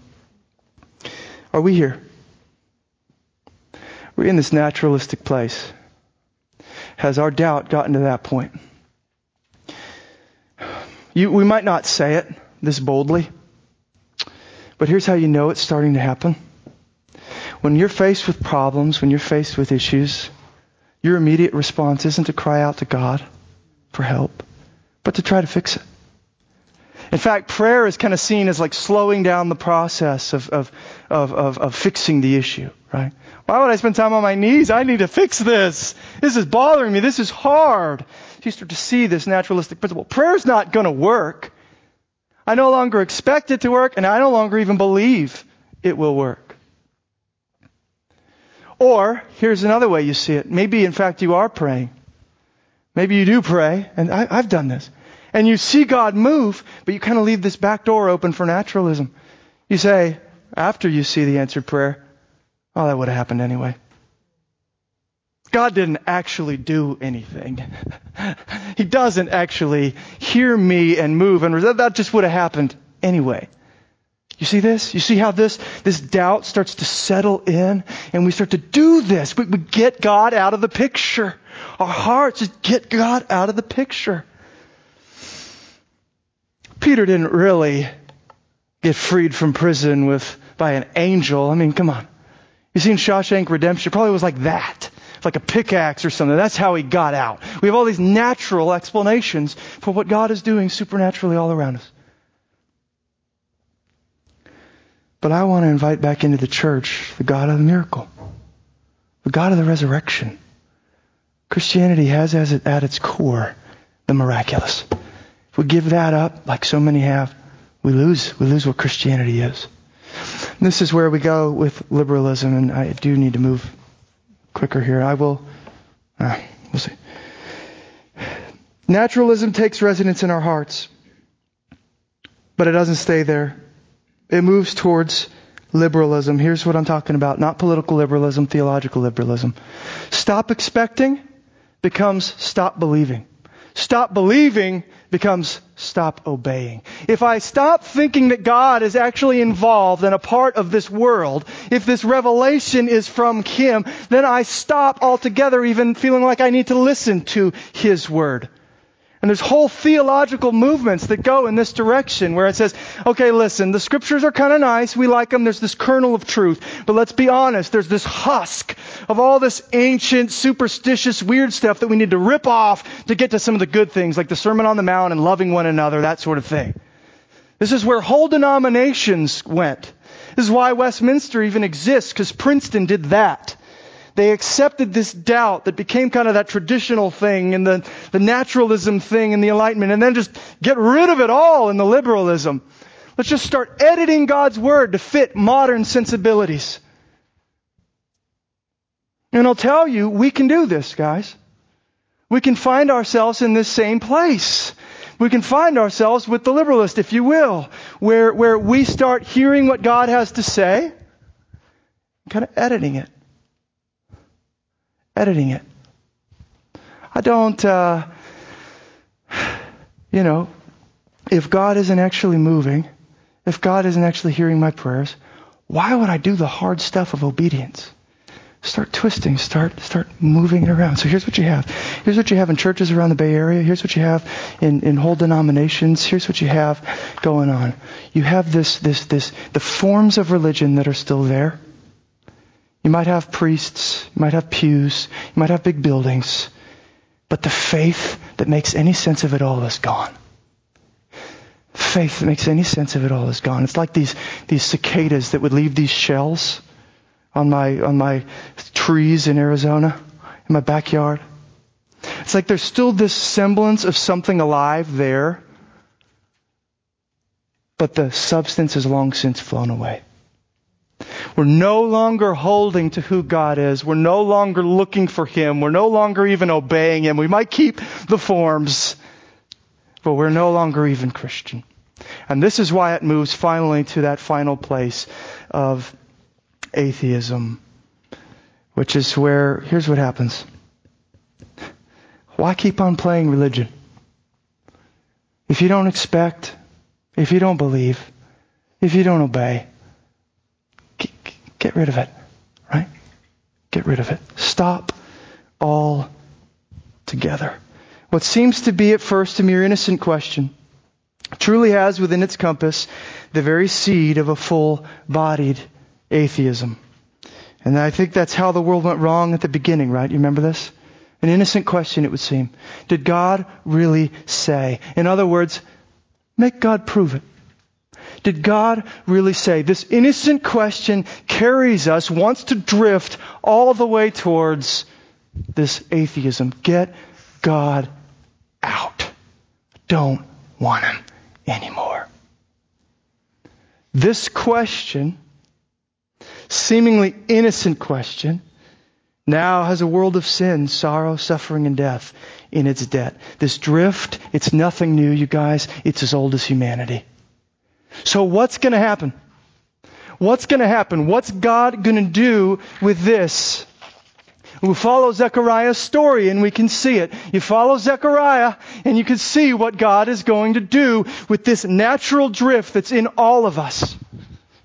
Are we here? We're in this naturalistic place. Has our doubt gotten to that point? You, we might not say it this boldly, but here's how you know it's starting to happen when you're faced with problems, when you're faced with issues, your immediate response isn't to cry out to God for help, but to try to fix it. In fact, prayer is kind of seen as like slowing down the process of, of, of, of, of fixing the issue, right? Why would I spend time on my knees? I need to fix this. This is bothering me. This is hard. You start to see this naturalistic principle. Prayer's not going to work. I no longer expect it to work, and I no longer even believe it will work. Or, here's another way you see it. Maybe, in fact, you are praying. Maybe you do pray, and I, have done this. And you see God move, but you kind of leave this back door open for naturalism. You say, after you see the answered prayer, oh, that would have happened anyway. God didn't actually do anything. [LAUGHS] he doesn't actually hear me and move, and that just would have happened anyway. You see this? You see how this, this doubt starts to settle in, and we start to do this. We, we get God out of the picture. Our hearts just get God out of the picture. Peter didn't really get freed from prison with by an angel. I mean, come on. You seen Shawshank Redemption? Probably was like that. It's Like a pickaxe or something. That's how he got out. We have all these natural explanations for what God is doing supernaturally all around us. But I want to invite back into the church the God of the miracle, the God of the resurrection. Christianity has as it, at its core the miraculous. If we give that up, like so many have, we lose. We lose what Christianity is. This is where we go with liberalism, and I do need to move quicker here. I will. Uh, we'll see. Naturalism takes residence in our hearts, but it doesn't stay there. It moves towards liberalism. Here's what I'm talking about not political liberalism, theological liberalism. Stop expecting becomes stop believing. Stop believing becomes stop obeying. If I stop thinking that God is actually involved and a part of this world, if this revelation is from Him, then I stop altogether even feeling like I need to listen to His Word. And there's whole theological movements that go in this direction where it says, okay, listen, the scriptures are kind of nice. We like them. There's this kernel of truth. But let's be honest. There's this husk of all this ancient, superstitious, weird stuff that we need to rip off to get to some of the good things, like the Sermon on the Mount and loving one another, that sort of thing. This is where whole denominations went. This is why Westminster even exists, because Princeton did that. They accepted this doubt that became kind of that traditional thing and the, the naturalism thing and the enlightenment and then just get rid of it all in the liberalism. Let's just start editing God's word to fit modern sensibilities. And I'll tell you, we can do this, guys. We can find ourselves in this same place. We can find ourselves with the liberalist, if you will, where, where we start hearing what God has to say, kind of editing it editing it. I don't, uh, you know, if God isn't actually moving, if God isn't actually hearing my prayers, why would I do the hard stuff of obedience? Start twisting, start start moving it around. So here's what you have. Here's what you have in churches around the Bay Area. Here's what you have in, in whole denominations. Here's what you have going on. You have this this this the forms of religion that are still there. You might have priests, you might have pews, you might have big buildings, but the faith that makes any sense of it all is gone. Faith that makes any sense of it all is gone. It's like these, these cicadas that would leave these shells on my, on my trees in Arizona, in my backyard. It's like there's still this semblance of something alive there, but the substance has long since flown away. We're no longer holding to who God is. We're no longer looking for Him. We're no longer even obeying Him. We might keep the forms, but we're no longer even Christian. And this is why it moves finally to that final place of atheism, which is where, here's what happens. Why keep on playing religion? If you don't expect, if you don't believe, if you don't obey, Get rid of it, right? Get rid of it. Stop all together. What seems to be at first a mere innocent question truly has within its compass the very seed of a full bodied atheism. And I think that's how the world went wrong at the beginning, right? You remember this? An innocent question, it would seem. Did God really say? In other words, Make God prove it. Did God really say? This innocent question carries us, wants to drift all the way towards this atheism. Get God out. Don't want Him anymore. This question, seemingly innocent question, now has a world of sin, sorrow, suffering, and death in its debt. This drift, it's nothing new, you guys. It's as old as humanity. So what's going to happen? What's going to happen? What's God going to do with this? We follow Zechariah's story and we can see it. You follow Zechariah and you can see what God is going to do with this natural drift that's in all of us.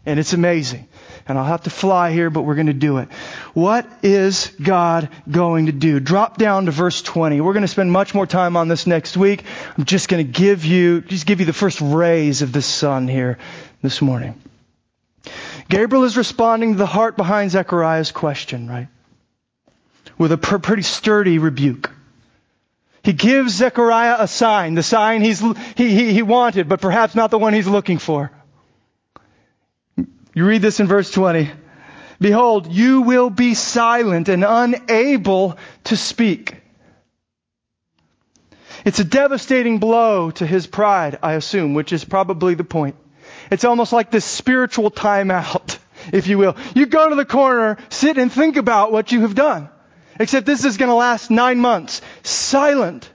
And it's amazing. And I'll have to fly here, but we're going to do it. What is God going to do? Drop down to verse 20. We're going to spend much more time on this next week. I'm just going to give you, just give you the first rays of the sun here this morning. Gabriel is responding to the heart behind Zechariah's question, right? With a pretty sturdy rebuke. He gives Zechariah a sign, the sign he's, he, he, he wanted, but perhaps not the one he's looking for. You read this in verse 20. Behold, you will be silent and unable to speak. It's a devastating blow to his pride, I assume, which is probably the point. It's almost like this spiritual timeout, [LAUGHS] if you will. You go to the corner, sit and think about what you have done. Except this is going to last nine months. Silent.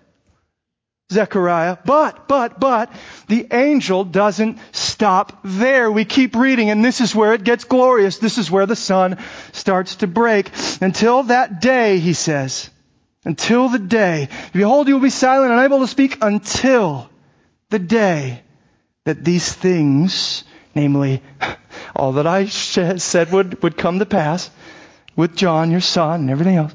Zechariah. But, but, but, the angel doesn't stop there. We keep reading, and this is where it gets glorious. This is where the sun starts to break. Until that day, he says, until the day, behold, you will be silent, and unable to speak until the day that these things, namely, [LAUGHS] all that I said would, would come to pass with John, your son, and everything else,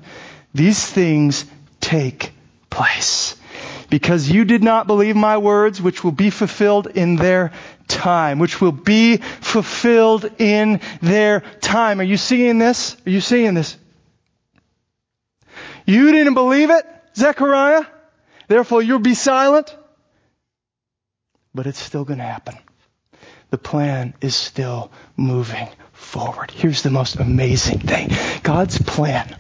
these things take place because you did not believe my words, which will be fulfilled in their time, which will be fulfilled in their time. Are you seeing this? Are you seeing this? You didn't believe it, Zechariah? Therefore you'll be silent? But it's still going to happen. The plan is still moving forward. Here's the most amazing thing. God's plan,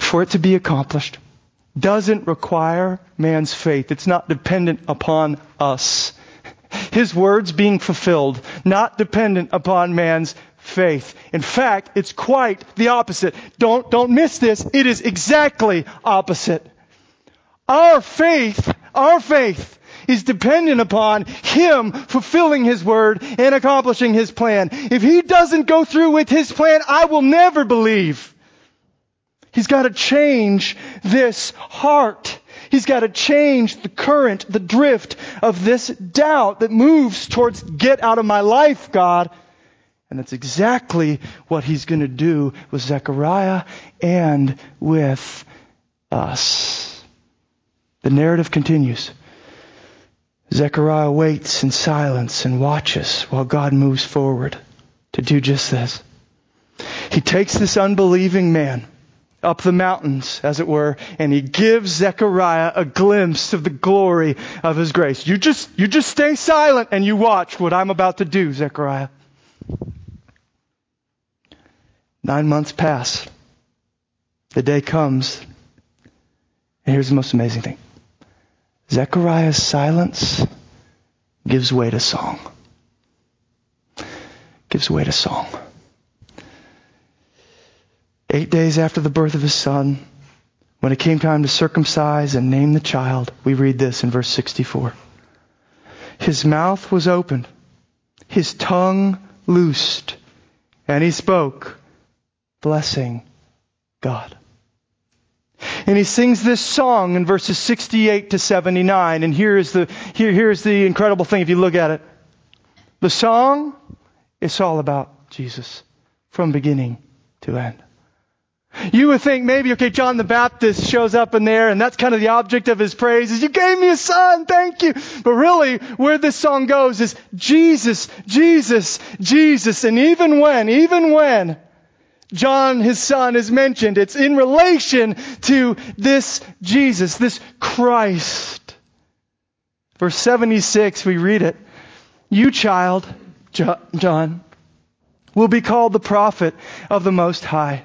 for it to be accomplished, doesn't require man's faith. It's not dependent upon us. His words being fulfilled, not dependent upon man's faith. In fact, it's quite the opposite. Don't, don't miss this. It is exactly opposite. Our faith, our faith is dependent upon Him fulfilling His word and accomplishing His plan. If He doesn't go through with His plan, I will never believe. He's got to change this heart. He's got to change the current, the drift of this doubt that moves towards get out of my life, God. And that's exactly what he's going to do with Zechariah and with us. The narrative continues. Zechariah waits in silence and watches while God moves forward to do just this. He takes this unbelieving man up the mountains, as it were, and he gives Zechariah a glimpse of the glory of his grace. You just, you just stay silent and you watch what I'm about to do, Zechariah. Nine months pass. The day comes. And here's the most amazing thing. Zechariah's silence gives way to song. Gives way to song. Eight days after the birth of his son, when it came time to circumcise and name the child, we read this in verse 64. His mouth was opened, his tongue loosed, and he spoke, blessing God. And he sings this song in verses 68 to 79. And here is the, here, here's the incredible thing if you look at it. The song is all about Jesus from beginning to end. You would think maybe, okay, John the Baptist shows up in there and that's kind of the object of his praise is you gave me a son, thank you. But really, where this song goes is Jesus, Jesus, Jesus. And even when, even when John, his son, is mentioned, it's in relation to this Jesus, this Christ. Verse 76, we read it. You, child, John, will be called the prophet of the Most High.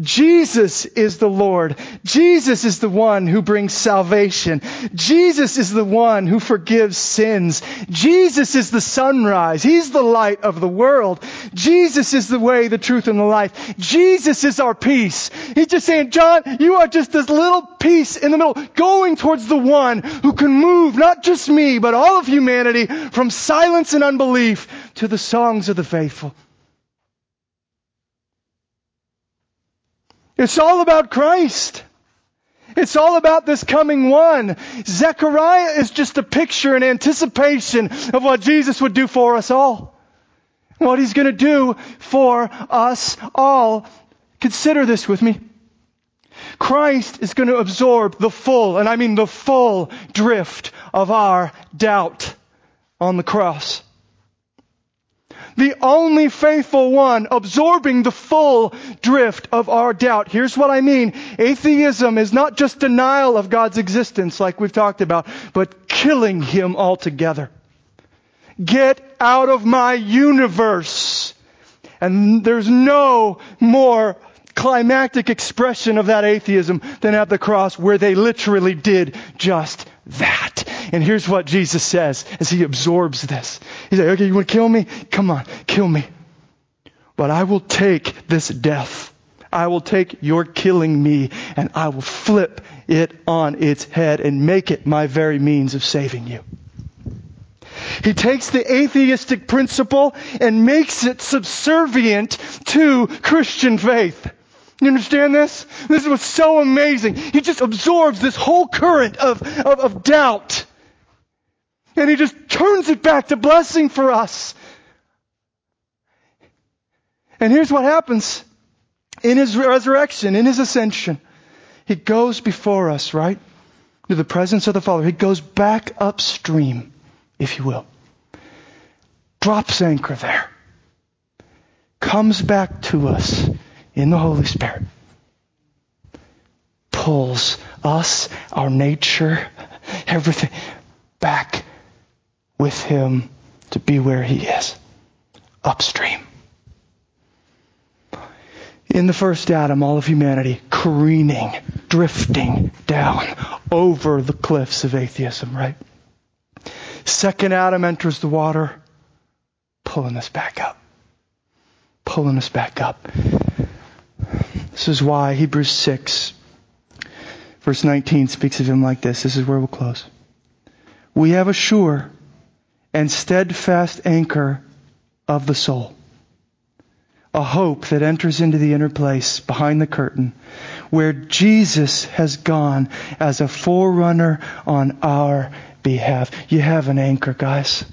Jesus is the Lord. Jesus is the one who brings salvation. Jesus is the one who forgives sins. Jesus is the sunrise. He's the light of the world. Jesus is the way, the truth, and the life. Jesus is our peace. He's just saying, John, you are just this little piece in the middle, going towards the one who can move not just me, but all of humanity from silence and unbelief to the songs of the faithful. It's all about Christ. It's all about this coming one. Zechariah is just a picture and anticipation of what Jesus would do for us all. What he's going to do for us all. Consider this with me. Christ is going to absorb the full, and I mean the full drift of our doubt on the cross the only faithful one, absorbing the full drift of our doubt. Here's what I mean. Atheism is not just denial of God's existence, like we've talked about, but killing Him altogether. Get out of my universe. And there's no more climactic expression of that atheism than at the cross where they literally did just that. And here's what Jesus says as he absorbs this. He's like, okay, you want to kill me? Come on, kill me. But I will take this death. I will take your killing me and I will flip it on its head and make it my very means of saving you. He takes the atheistic principle and makes it subservient to Christian faith. You understand this? This is what's so amazing. He just absorbs this whole current of, of, of doubt and he just turns it back to blessing for us. And here's what happens in his resurrection, in his ascension. He goes before us, right? To the presence of the Father. He goes back upstream, if you will. Drops anchor there. Comes back to us in the Holy Spirit. Pulls us, our nature, everything back with him to be where he is, upstream. In the first Adam, all of humanity careening, drifting down over the cliffs of atheism, right? Second Adam enters the water, pulling us back up. Pulling us back up. This is why Hebrews 6, verse 19 speaks of him like this. This is where we'll close. We have a sure and steadfast anchor of the soul. A hope that enters into the inner place behind the curtain where Jesus has gone as a forerunner on our behalf. You have an anchor, guys.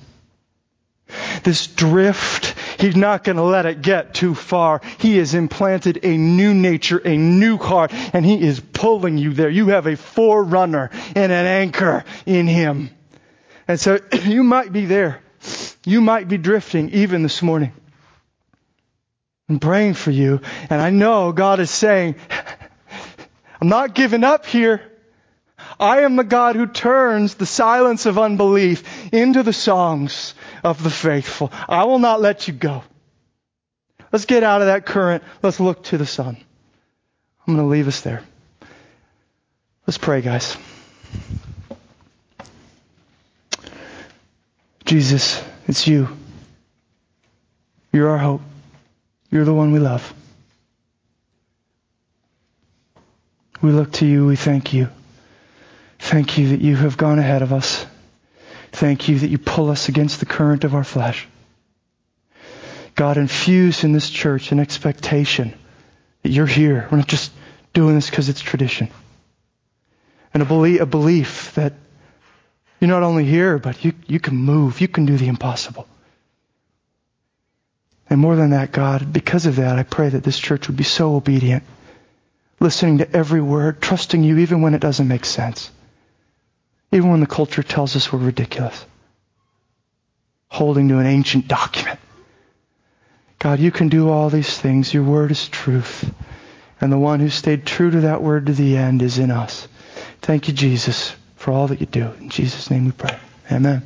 This drift, he's not going to let it get too far. He has implanted a new nature, a new heart, and he is pulling you there. You have a forerunner and an anchor in him. And so [CLEARS THROAT] you might be there. You might be drifting even this morning. I'm praying for you. And I know God is saying, [SIGHS] I'm not giving up here. I am the God who turns the silence of unbelief into the songs of the faithful. I will not let you go. Let's get out of that current. Let's look to the sun. I'm going to leave us there. Let's pray, guys. Jesus, it's you. You're our hope. You're the one we love. We look to you. We thank you. Thank you that you have gone ahead of us. Thank you that you pull us against the current of our flesh. God, infuse in this church an expectation that you're here. We're not just doing this because it's tradition. And a belief, a belief that You're not only here, but you, you can move. You can do the impossible. And more than that, God, because of that, I pray that this church would be so obedient, listening to every word, trusting you even when it doesn't make sense, even when the culture tells us we're ridiculous, holding to an ancient document. God, you can do all these things. Your word is truth. And the one who stayed true to that word to the end is in us. Thank you, Jesus, for all that you do. In Jesus' name we pray. Amen.